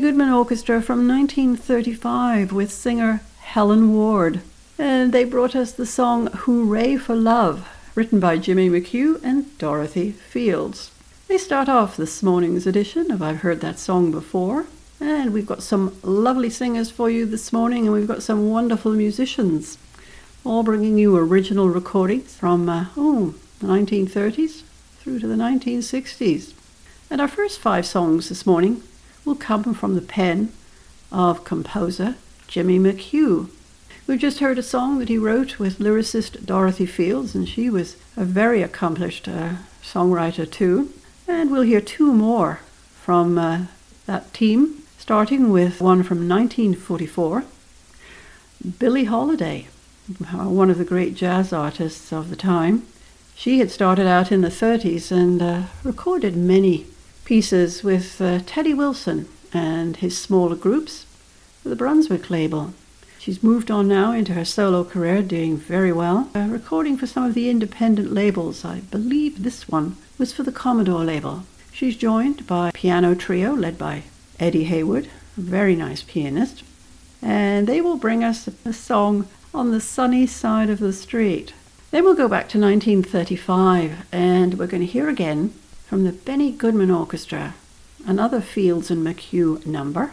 Goodman Orchestra from 1935 with singer Helen Ward. And they brought us the song Hooray for Love, written by Jimmy McHugh and Dorothy Fields. They start off this morning's edition of I've Heard That Song Before. And we've got some lovely singers for you this morning, and we've got some wonderful musicians, all bringing you original recordings from, uh, oh, the 1930s through to the 1960s. And our first five songs this morning will come from the pen of composer Jimmy McHugh. We've just heard a song that he wrote with lyricist Dorothy Fields, and she was a very accomplished uh, songwriter too. And we'll hear two more from uh, that team, starting with one from 1944, Billie Holiday, one of the great jazz artists of the time. She had started out in the 30s and uh, recorded many pieces with uh, Teddy Wilson and his smaller groups for the Brunswick label. She's moved on now into her solo career, doing very well, uh, recording for some of the independent labels. I believe this one was for the Commodore label. She's joined by a piano trio led by Eddie Heywood, a very nice pianist, and they will bring us a song on the sunny side of the street. Then we'll go back to 1935 and we're going to hear again from the Benny Goodman Orchestra, another Fields and McHugh number.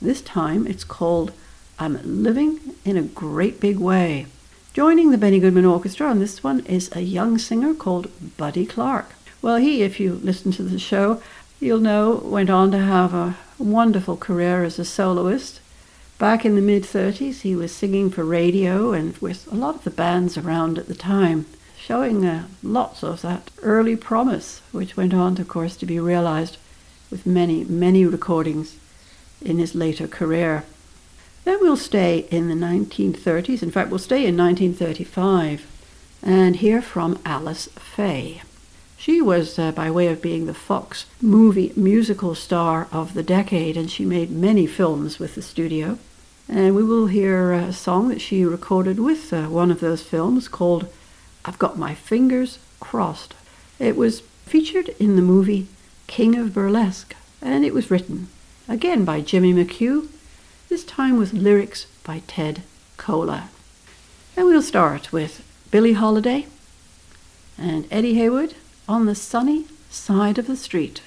This time it's called I'm living in a great big way. Joining the Benny Goodman Orchestra on this one is a young singer called Buddy Clark. Well, he, if you listen to the show, you'll know, went on to have a wonderful career as a soloist. Back in the mid 30s, he was singing for radio and with a lot of the bands around at the time, showing uh, lots of that early promise, which went on, of course, to be realized with many, many recordings in his later career. Then we'll stay in the 1930s. In fact, we'll stay in 1935 and hear from Alice Faye. She was, uh, by way of being the Fox movie musical star of the decade, and she made many films with the studio. And we will hear a song that she recorded with uh, one of those films called I've Got My Fingers Crossed. It was featured in the movie King of Burlesque, and it was written again by Jimmy McHugh, this time with lyrics by Ted Koehler. And we'll start with Billie Holiday and Eddie Heywood on the sunny side of the street.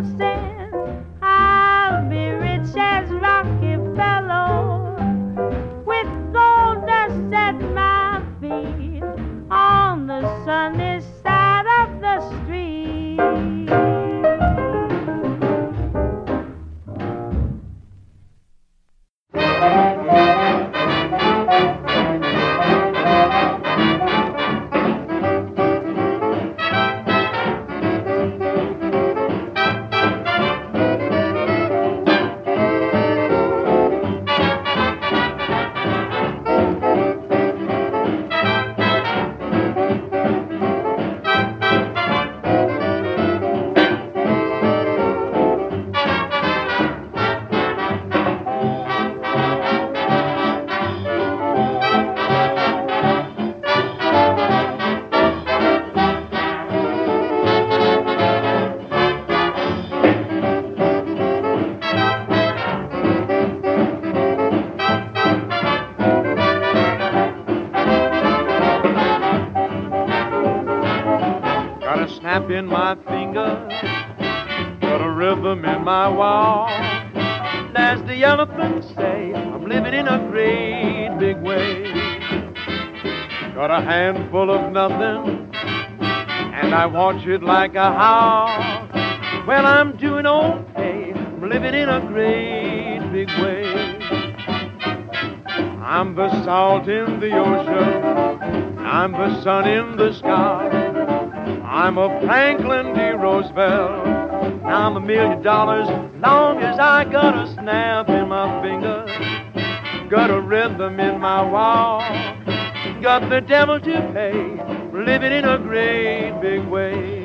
was there. Like a hawk. Well, I'm doing okay, I'm living in a great big way. I'm the salt in the ocean, I'm the sun in the sky. I'm a Franklin D. Roosevelt. I'm a million dollars long as I got a snap in my finger. Got a rhythm in my walk. Got the devil to pay. Living in a great big way.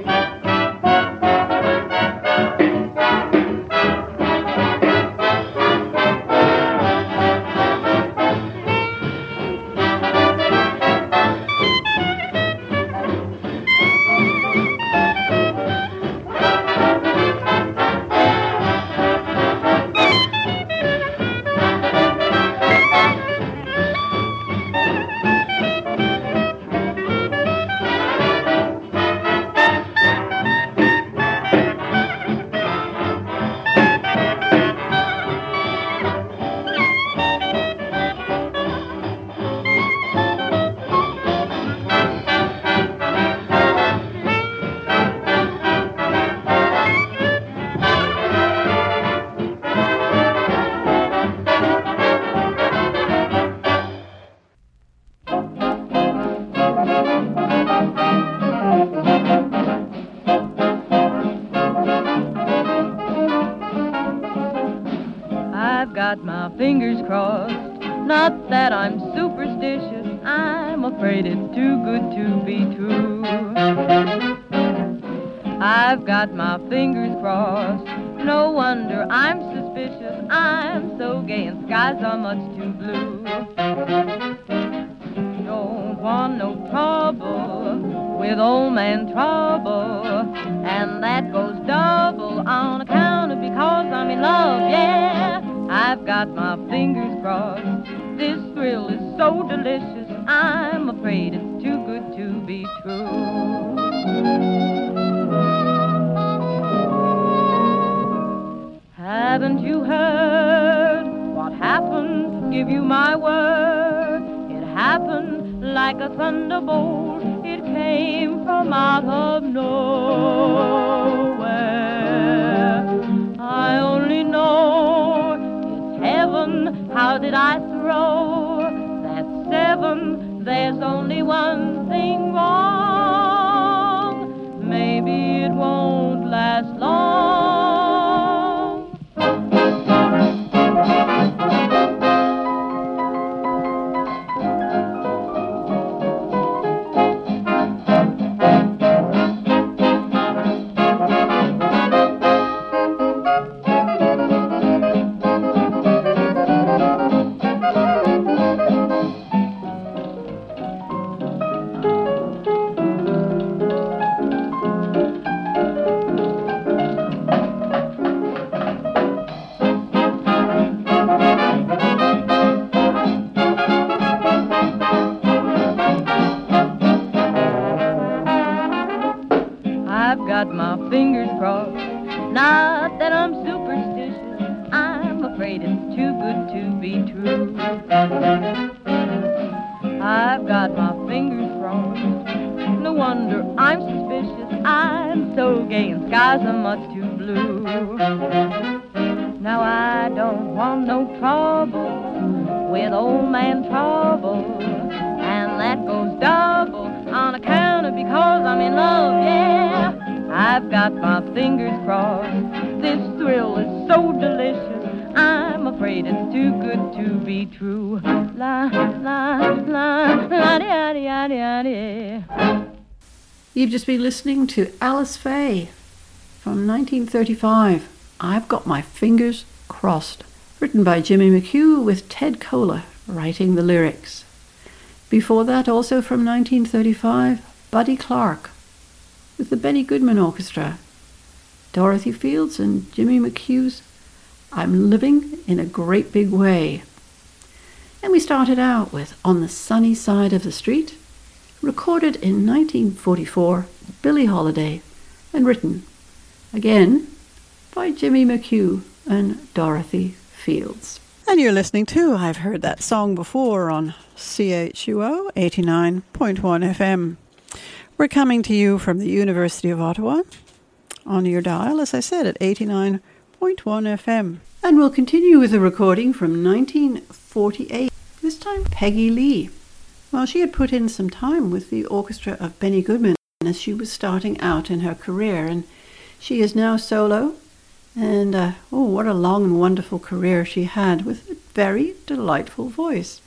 Got my fingers crossed. This thrill is so delicious. I'm afraid it's too good to be true. Haven't you heard what happened? Give you my word. It happened like a thunderbolt. It came from out of nowhere. It's heaven. How did I throw that seven? There's only one thing trouble with old man trouble, and that goes double on account of because I'm in love, yeah. I've got my fingers crossed. This thrill is so delicious. I'm afraid it's too good to be true. La la la la da da da da. You've just been listening to Alice Faye from 1935. I've got my fingers crossed. Written by Jimmy McHugh with Ted Koehler writing the lyrics. Before that, also from 1935, Buddy Clark with the Benny Goodman Orchestra. Dorothy Fields and Jimmy McHugh's I'm Living in a Great Big Way. And we started out with On the Sunny Side of the Street, recorded in 1944, Billie Holiday, and written again by Jimmy McHugh and Dorothy Fields. And you're listening to I've heard that song before on CHUO 89.1 FM. We're coming to you from the University of Ottawa on your dial, as I said, at 89.1 FM. And we'll continue with a recording from 1948, this time Peggy Lee. Well, she had put in some time with the orchestra of Benny Goodman as she was starting out in her career, and she is now solo. And uh, oh, what a long and wonderful career she had with a very delightful voice.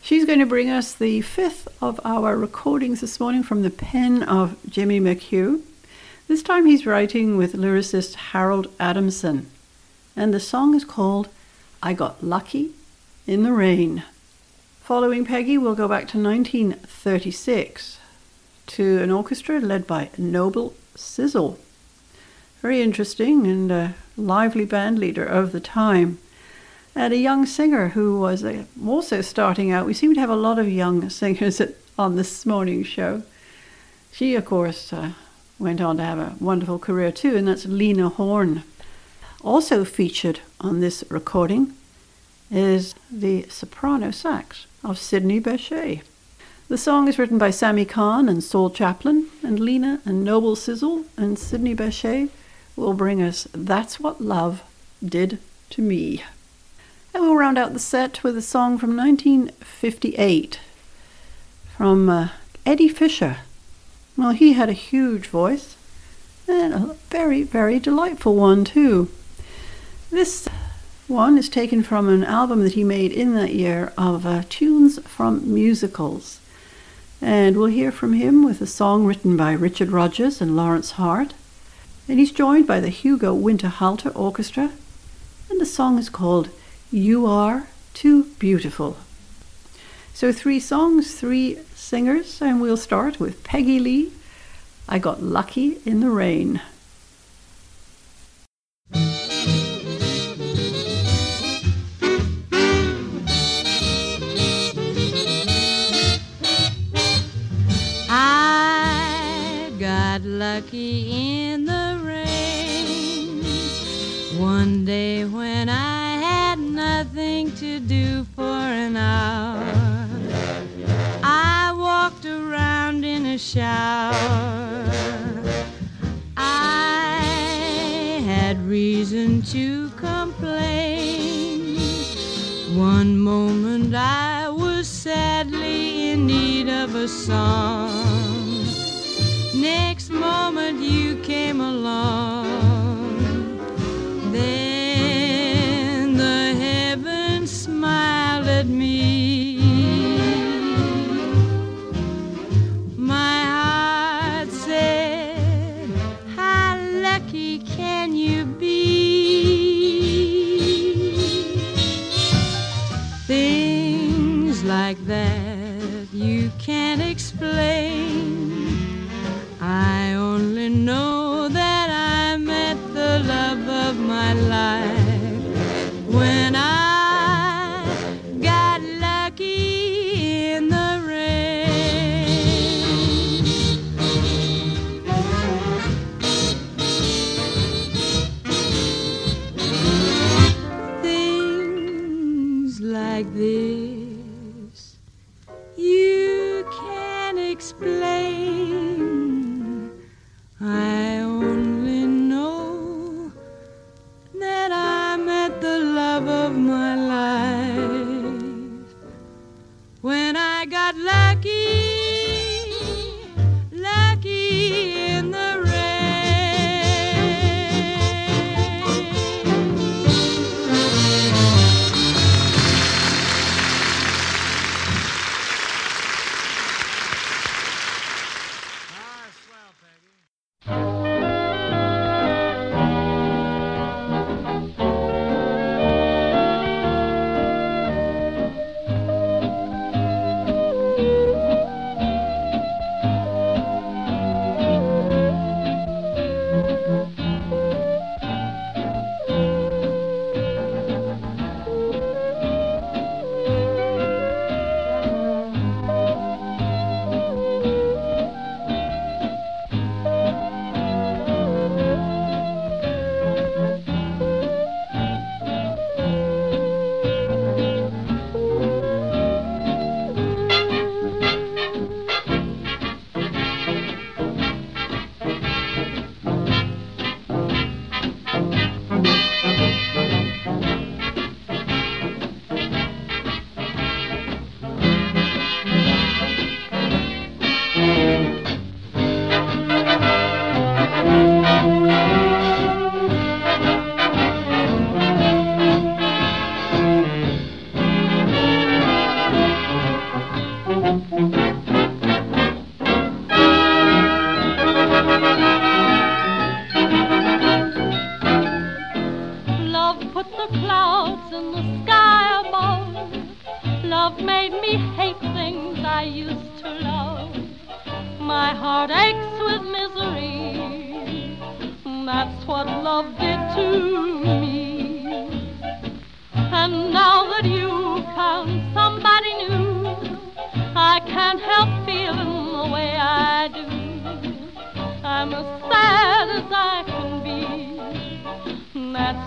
She's going to bring us the fifth of our recordings this morning from the pen of Jimmy McHugh. This time he's writing with lyricist Harold Adamson, and the song is called I Got Lucky in the Rain. Following Peggy, we'll go back to 1936 to an orchestra led by Noble Sissle. Very interesting and a lively band leader of the time. And a young singer who was uh, also starting out. We seem to have a lot of young singers on this morning's show. She, of course, uh, went on to have a wonderful career too, and that's Lena Horne. Also featured on this recording is the soprano sax of Sidney Bechet. The song is written by Sammy Cahn and Saul Chaplin, and Lena and Noble Sissle and Sidney Bechet will bring us That's What Love Did to Me. And we'll round out the set with a song from 1958 from uh, Eddie Fisher. Well, he had a huge voice and a very, very delightful one, too. This one is taken from an album that he made in that year of uh, tunes from musicals. And we'll hear from him with a song written by Richard Rodgers and Lorenz Hart. And he's joined by the Hugo Winterhalter Orchestra. And the song is called You Are Too Beautiful. So, three songs, three singers, and we'll start with Peggy Lee. I got lucky in the rain. I got lucky in one day when I had nothing to do for an hour. I walked around in a shower. I had reason to complain. One moment I was sadly in need of a song.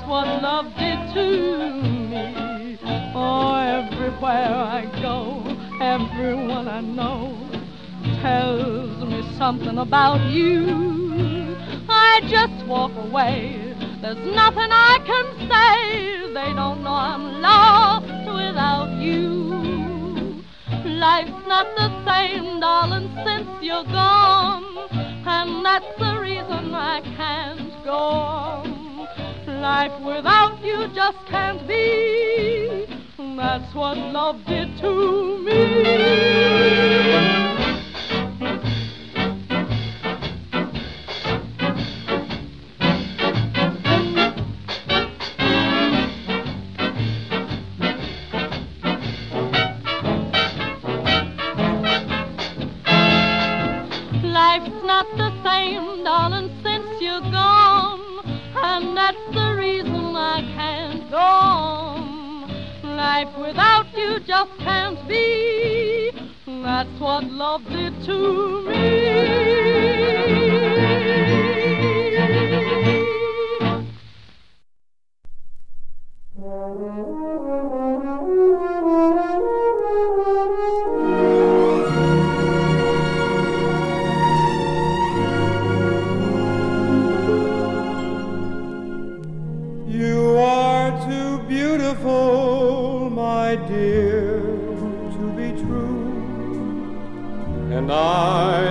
What love did to me. Oh, everywhere I go, everyone I know tells me something about you. I just walk away. There's nothing I can say. They don't know I'm lost without you. Life's not the same, darling, since you're gone. And that's the reason I can't go on. Life without you just can't be. That's what love did to me. Life without you just can't be. That's what love did to me.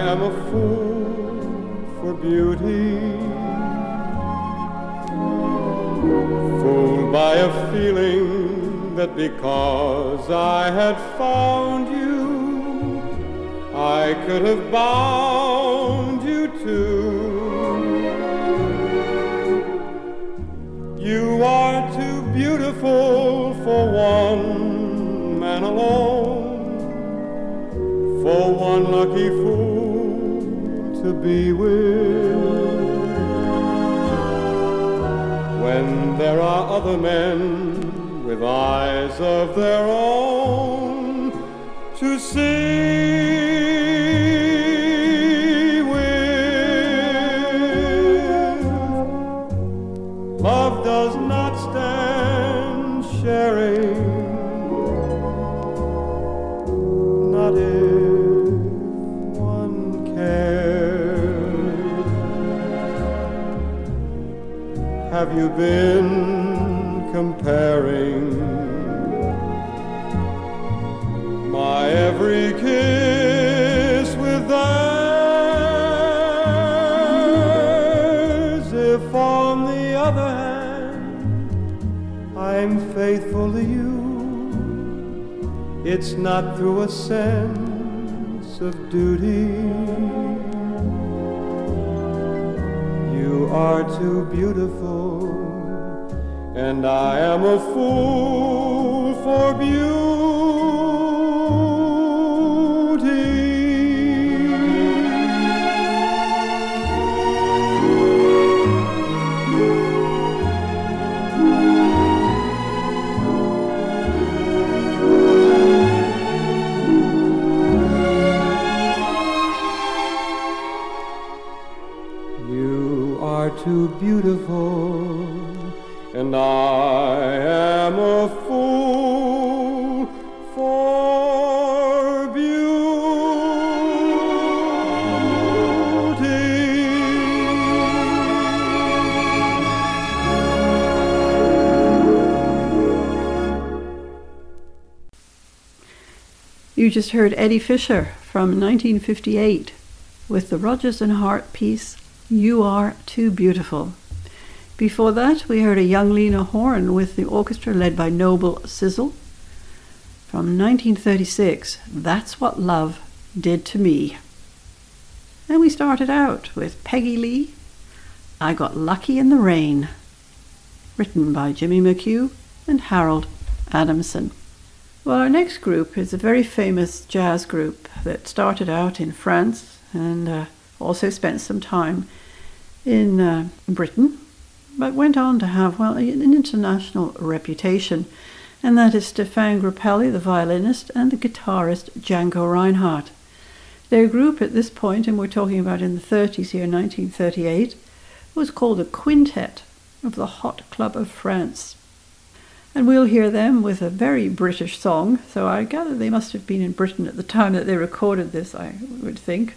Am a fool for beauty. Fooled by a feeling that because I had found you, I could have bound you too. You are too beautiful for one man alone, for one lucky fool to be with. When there are other men with eyes of their own to see been comparing my every kiss with theirs? If on the other hand I'm faithful to you, it's not through a sense of duty. You are too beautiful, and I am a fool for beauty. You just heard Eddie Fisher from 1958 with the Rodgers and Hart piece You Are Too Beautiful. Before that, we heard a young Lena Horne with the orchestra led by Noble Sissle from 1936, That's What Love Did to Me. And we started out with Peggy Lee, I Got Lucky in the Rain, written by Jimmy McHugh and Harold Adamson. Well, our next group is a very famous jazz group that started out in France and uh, also spent some time in uh, Britain, but went on to have, well, an international reputation. And that is Stefan Grappelli, the violinist, and the guitarist Django Reinhardt. Their group at this point, and we're talking about in the 30s here, 1938, was called a quintet of the Hot Club of France. And we'll hear them with a very British song, so I gather they must have been in Britain at the time that they recorded this, I would think.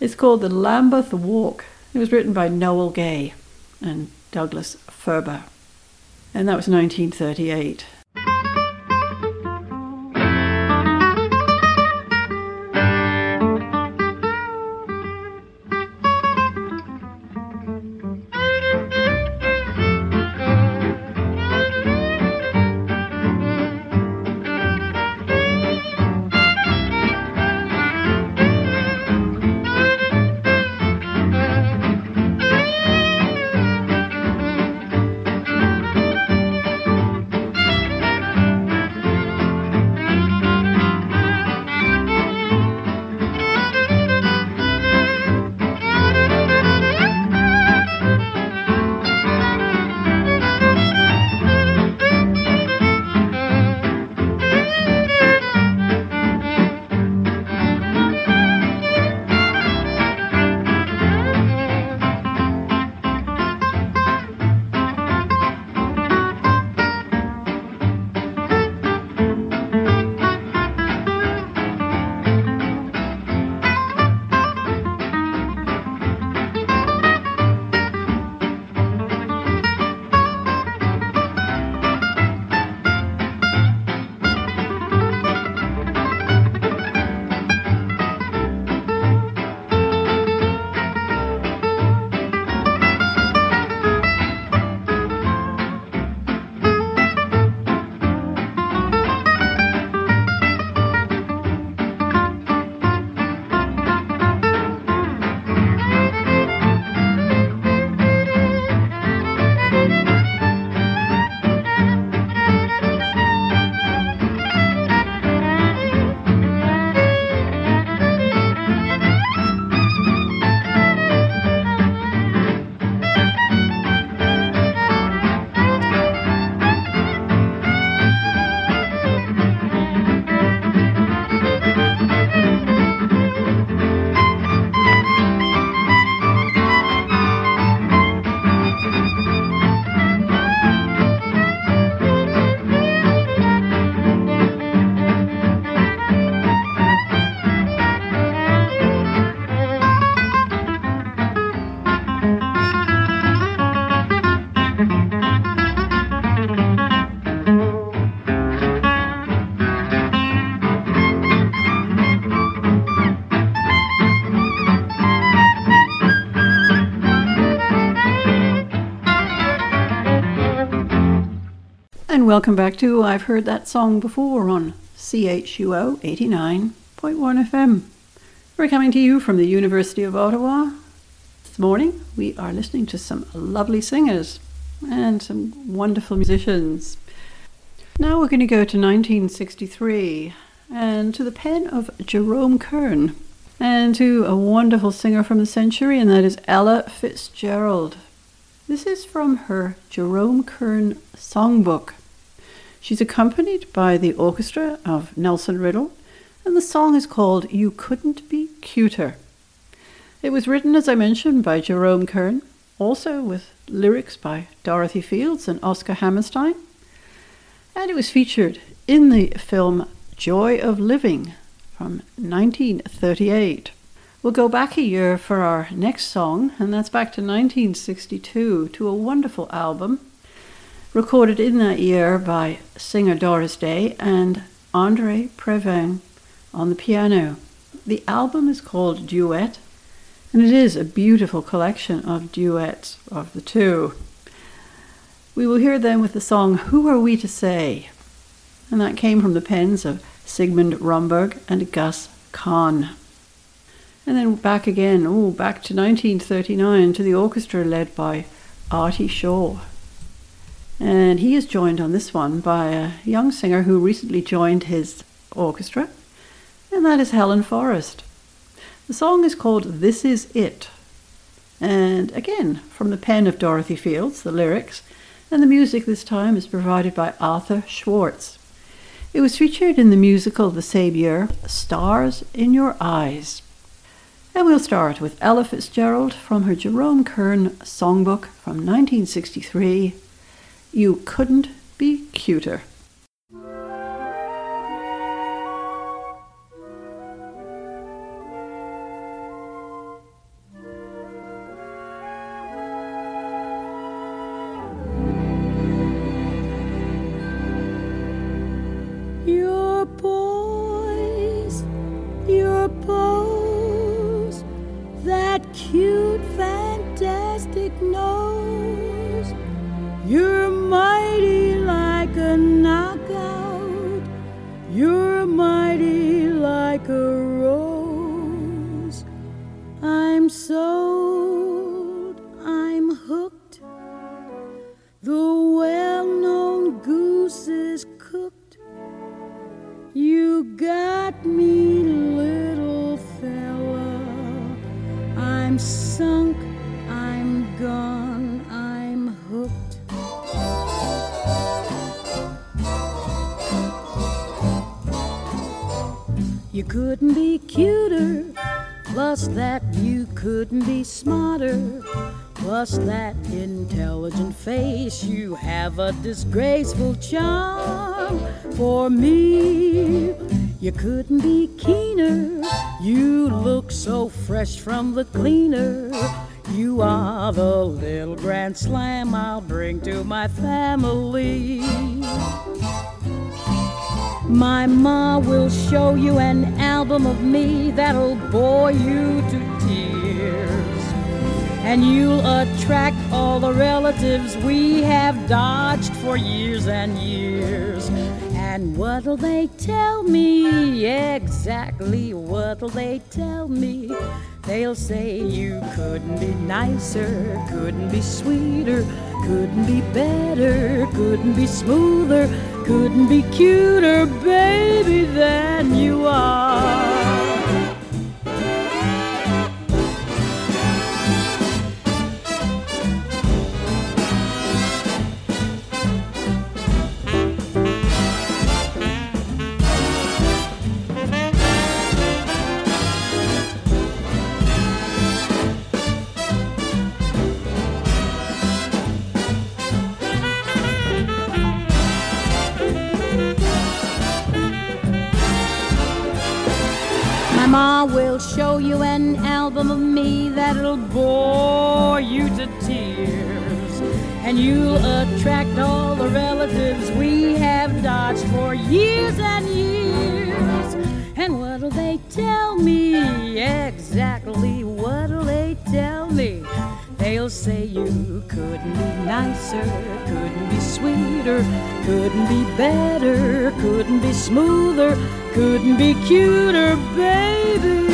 It's called The Lambeth Walk. It was written by Noel Gay and Douglas Furber, And that was 1938. Welcome back to I've Heard That Song Before on CHUO 89.1 FM. We're coming to you from the University of Ottawa. This morning we are listening to some lovely singers and some wonderful musicians. Now we're going to go to 1963 and to the pen of Jerome Kern and to a wonderful singer from the century, and that is Ella Fitzgerald. This is from her Jerome Kern songbook. She's accompanied by the orchestra of Nelson Riddle, and the song is called You Couldn't Be Cuter. It was written, as I mentioned, by Jerome Kern, also with lyrics by Dorothy Fields and Oscar Hammerstein, and it was featured in the film Joy of Living from 1938. We'll go back a year for our next song, and that's back to 1962 to a wonderful album recorded in that year by singer Doris Day and Andre Previn on the piano. The album is called Duet, and it is a beautiful collection of duets of the two. We will hear them with the song Who Are We to Say? And that came from the pens of Sigmund Romberg and Gus Kahn. And then back again, oh, back to 1939 to the orchestra led by Artie Shaw. And he is joined on this one by a young singer who recently joined his orchestra, and that is Helen Forrest. The song is called This Is It. And again, from the pen of Dorothy Fields, the lyrics, and the music this time is provided by Arthur Schwartz. It was featured in the musical the same year, Stars in Your Eyes. And we'll start with Ella Fitzgerald from her Jerome Kern songbook from 1963, You Couldn't Be Cuter. You're mighty like a knockout. You're mighty like a rose. I'm sold, I'm hooked. The well known goose is cooked. You got me, little fella. I'm sunk, You couldn't be cuter, plus that you couldn't be smarter. Plus that intelligent face, you have a disgraceful charm for me. You couldn't be keener, you look so fresh from the cleaner. You are the little grand slam I'll bring to my family. My ma will show you an album of me that'll bore you to tears. And you'll attract all the relatives we have dodged for years and years. And what'll they tell me? Exactly what'll they tell me? They'll say you couldn't be nicer, couldn't be sweeter, couldn't be better, couldn't be smoother, couldn't be cuter, baby, than you are. Album of me that'll bore you to tears. And you'll attract all the relatives we have dodged for years and years. And what'll they tell me? Exactly what'll they tell me? They'll say you couldn't be nicer, couldn't be sweeter, couldn't be better, couldn't be smoother, couldn't be cuter, baby.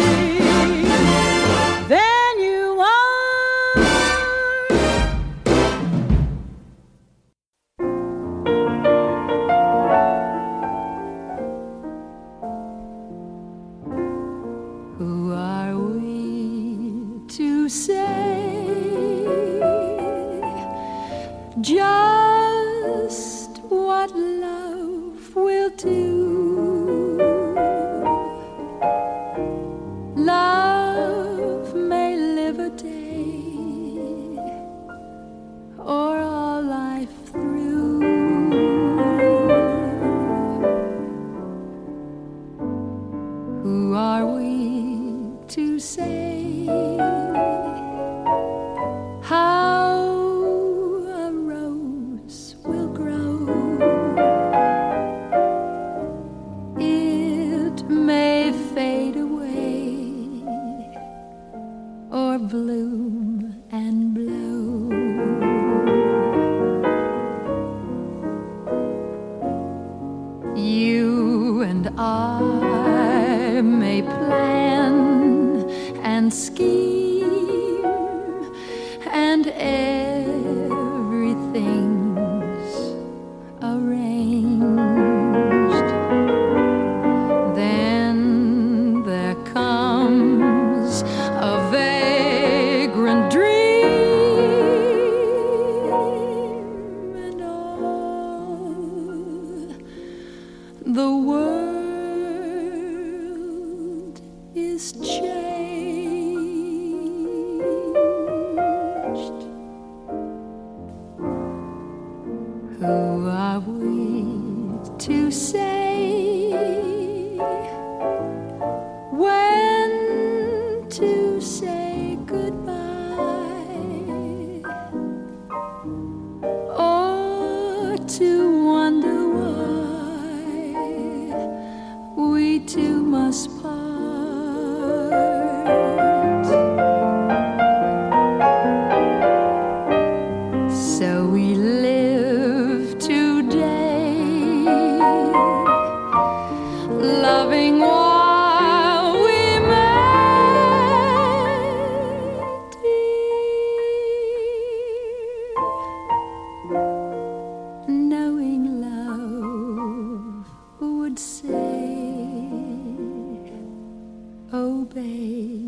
Say, obey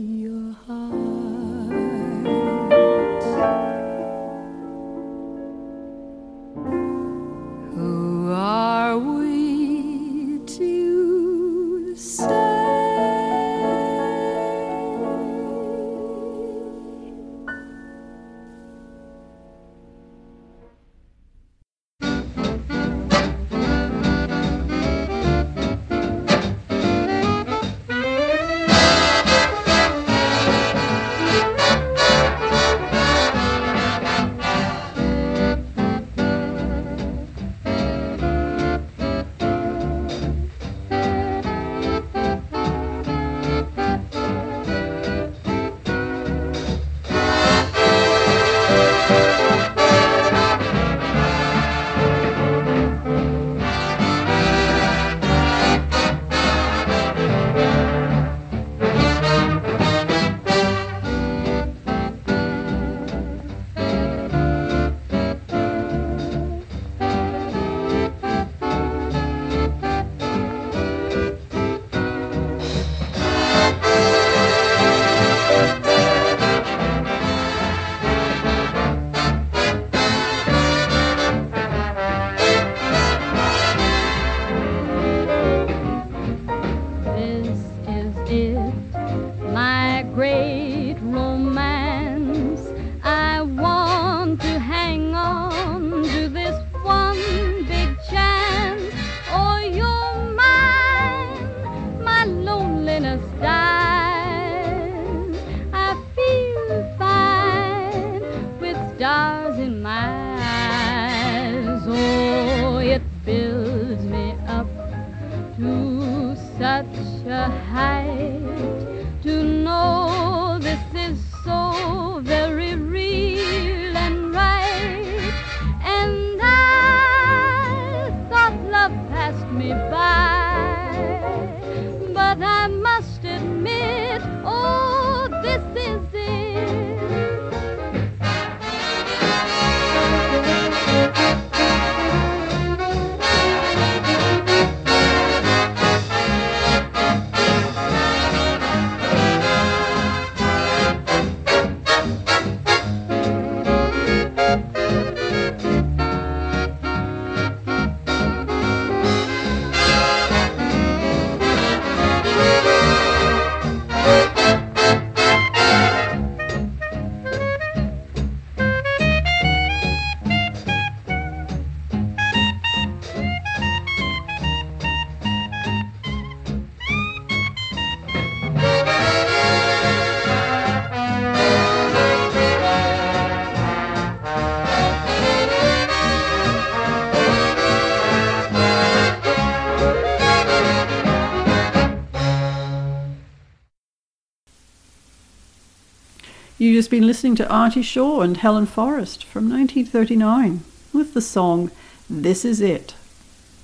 just been listening to Artie Shaw and Helen Forrest from 1939 with the song This Is It,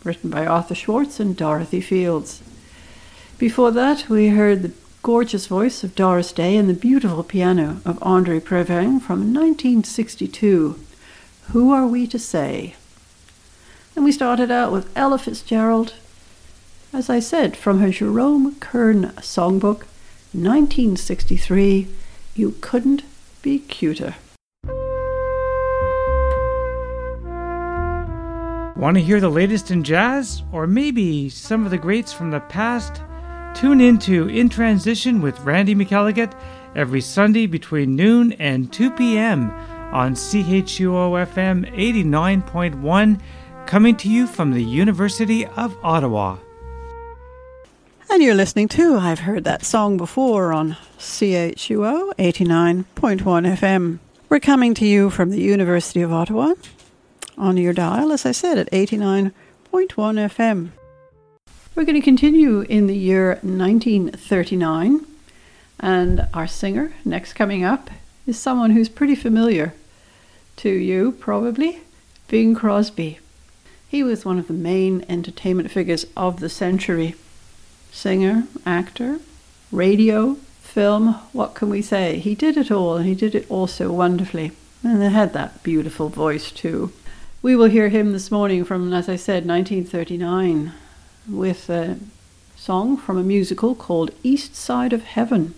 written by Arthur Schwartz and Dorothy Fields. Before that, we heard the gorgeous voice of Doris Day and the beautiful piano of Andre Previn from 1962. Who Are We to Say? And we started out with Ella Fitzgerald, as I said, from her Jerome Kern songbook, 1963. You couldn't be cuter. Want to hear the latest in jazz? Or maybe some of the greats from the past? Tune in to In Transition with Randy McElligott every Sunday between noon and 2 p.m. on CHUO FM 89.1, coming to you from the University of Ottawa. And you're listening to I've Heard That Song Before on CHUO 89.1 FM. We're coming to you from the University of Ottawa on your dial, as I said, at 89.1 FM. We're going to continue in the year 1939, and our singer next coming up is someone who's pretty familiar to you, probably Bing Crosby. He was one of the main entertainment figures of the century singer, actor, radio, film, what can we say? He did it all, and he did it all so wonderfully. And he had that beautiful voice, too. We will hear him this morning from, as I said, 1939, with a song from a musical called East Side of Heaven.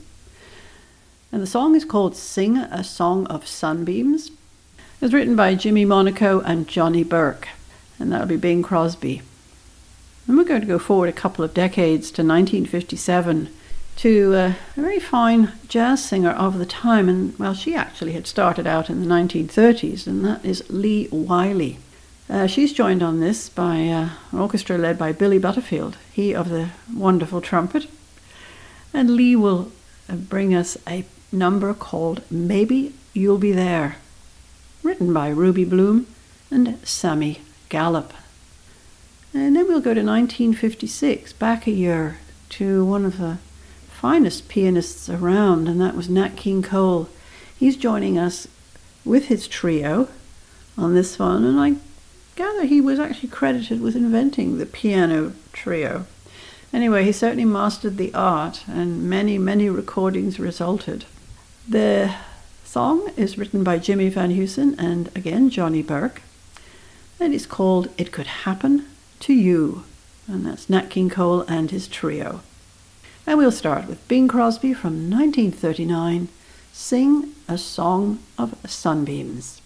And the song is called Sing a Song of Sunbeams. It was written by Jimmy Monaco and Johnny Burke, and that'll be Bing Crosby. And we're going to go forward a couple of decades to 1957 to a very fine jazz singer of the time. And well, she actually had started out in the 1930s, and that is Lee Wiley. Uh, she's joined on this by uh, an orchestra led by Billy Butterfield, he of the wonderful trumpet. And Lee will uh, bring us a number called Maybe You'll Be There, written by Ruby Bloom and Sammy Gallop. And then we'll go to 1956, back a year to one of the finest pianists around, and that was Nat King Cole. He's joining us with his trio on this one, and I gather he was actually credited with inventing the piano trio. Anyway, he certainly mastered the art, and many, many recordings resulted. The song is written by Jimmy Van Heusen and again Johnny Burke, and it's called It Could Happen to You, and that's Nat King Cole and his trio. And we'll start with Bing Crosby from 1939, Sing a Song of Sunbeams.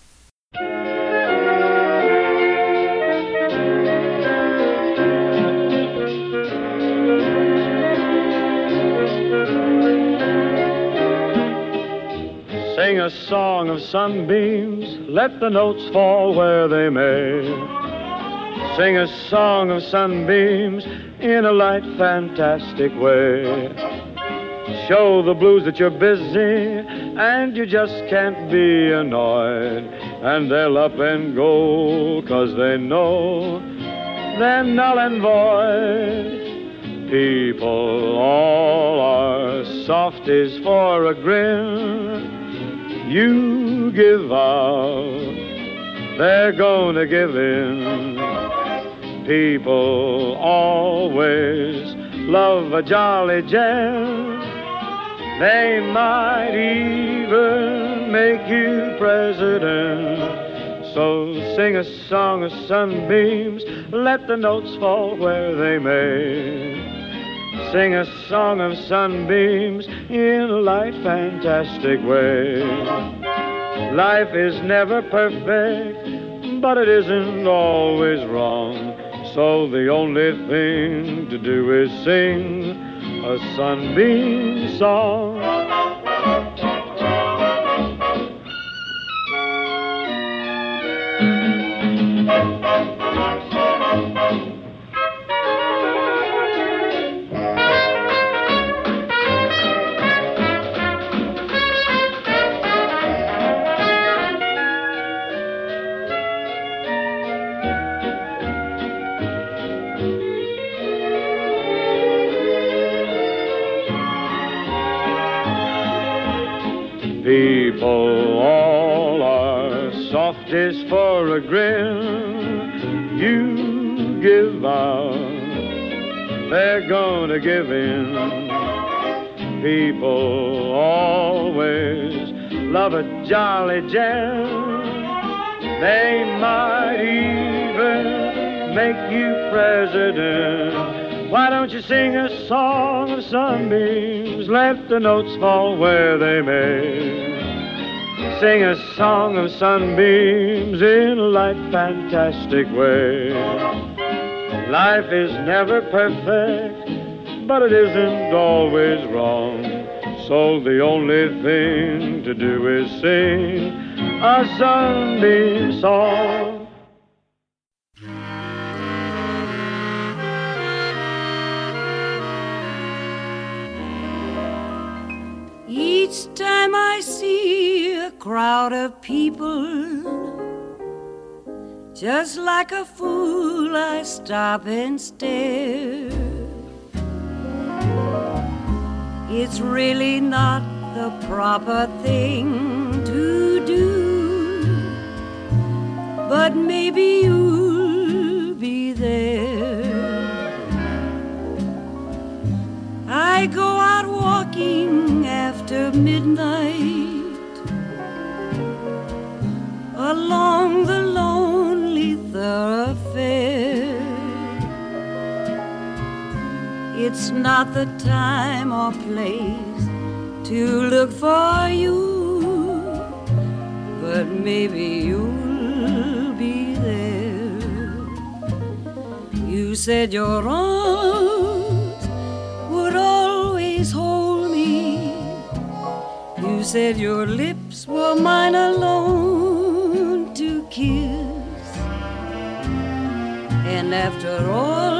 Sing a song of sunbeams, let the notes fall where they may. Sing a song of sunbeams in a light, fantastic way. Show the blues that you're busy and you just can't be annoyed. And they'll up and go cause they know they're null and void. People all are softies for a grin. You give out, they're gonna give in people always love a jolly gent. They might even make you president. So sing a song of sunbeams, let the notes fall where they may. Sing a song of sunbeams in a light, fantastic way. Life is never perfect, but it isn't always wrong. So the only thing to do is sing a sunbeam song. People a grin. You give out, they're gonna give in. People always love a jolly gent. They might even make you president. Why don't you sing a song of sunbeams? Let the notes fall where they may. Sing a song of sunbeams in a light, fantastic way. Life is never perfect, but it isn't always wrong. So the only thing to do is sing a sunbeam song. Crowd of people, just like a fool, I stop and stare. It's really not the proper thing to do, but maybe you'll be there. I go out walking after midnight along the lonely thoroughfare. It's not the time or place to look for you, but maybe you'll be there. You said your arms would always hold me. You said your lips were mine alone kiss. And after all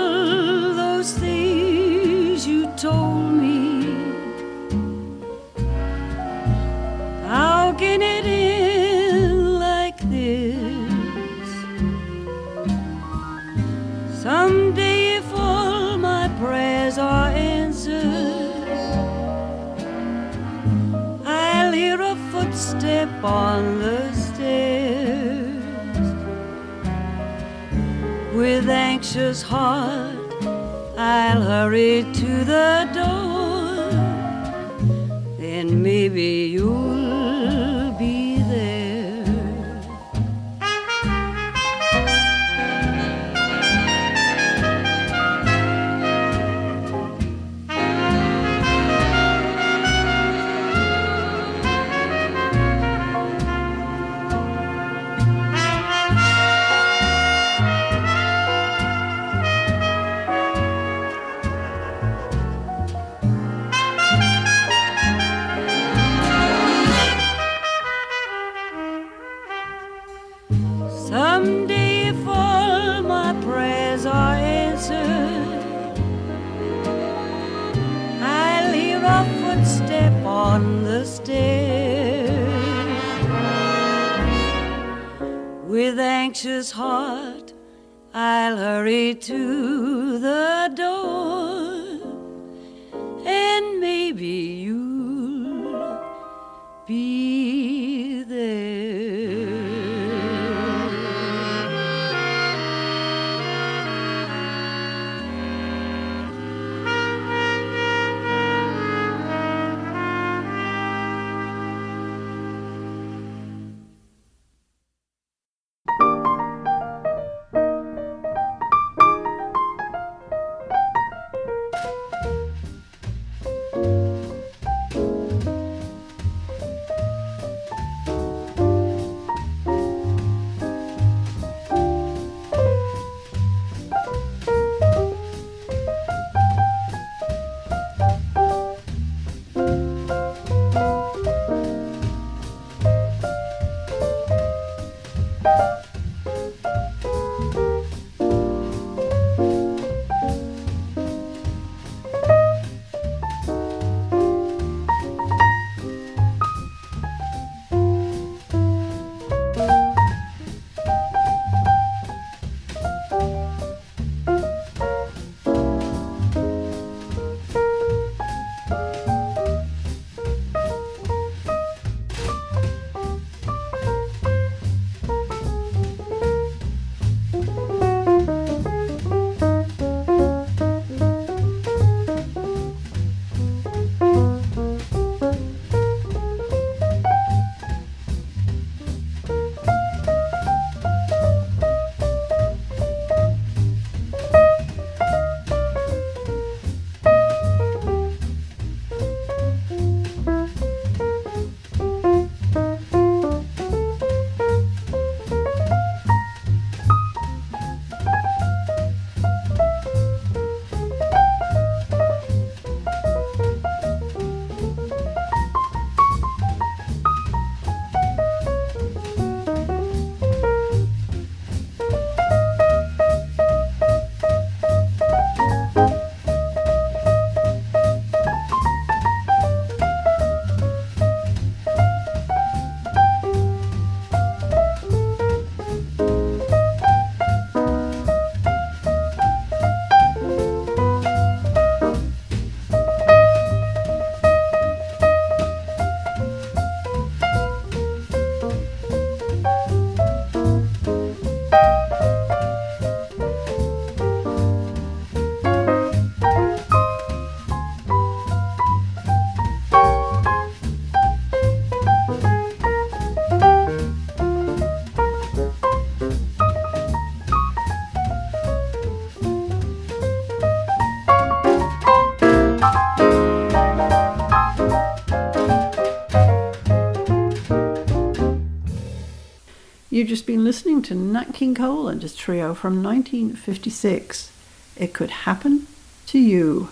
listening to Nat King Cole and his trio from 1956. It Could Happen to You.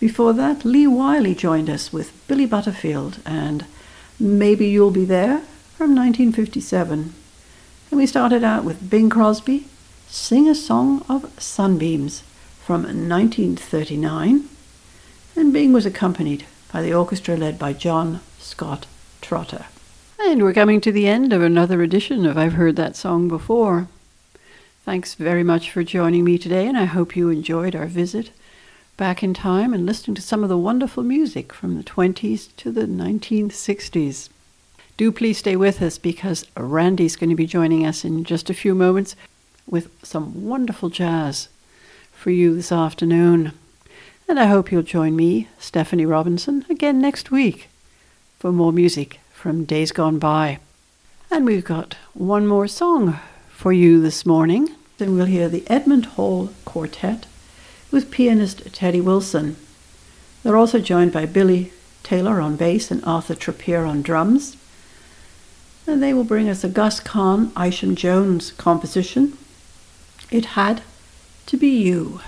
Before that, Lee Wiley joined us with Billy Butterfield and Maybe You'll Be There from 1957. And we started out with Bing Crosby, Sing a Song of Sunbeams from 1939. And Bing was accompanied by the orchestra led by John Scott Trotter. And we're coming to the end of another edition of I've Heard That Song Before. Thanks very much for joining me today, and I hope you enjoyed our visit back in time and listening to some of the wonderful music from the 20s to the 1960s. Do please stay with us because Randy's going to be joining us in just a few moments with some wonderful jazz for you this afternoon. And I hope you'll join me, Stephanie Robinson, again next week for more music from days gone by. And we've got one more song for you this morning. Then we'll hear the Edmund Hall Quartet with pianist Teddy Wilson. They're also joined by Billy Taylor on bass and Arthur Trappier on drums. And they will bring us a Gus Kahn Isham Jones composition. It had to be you.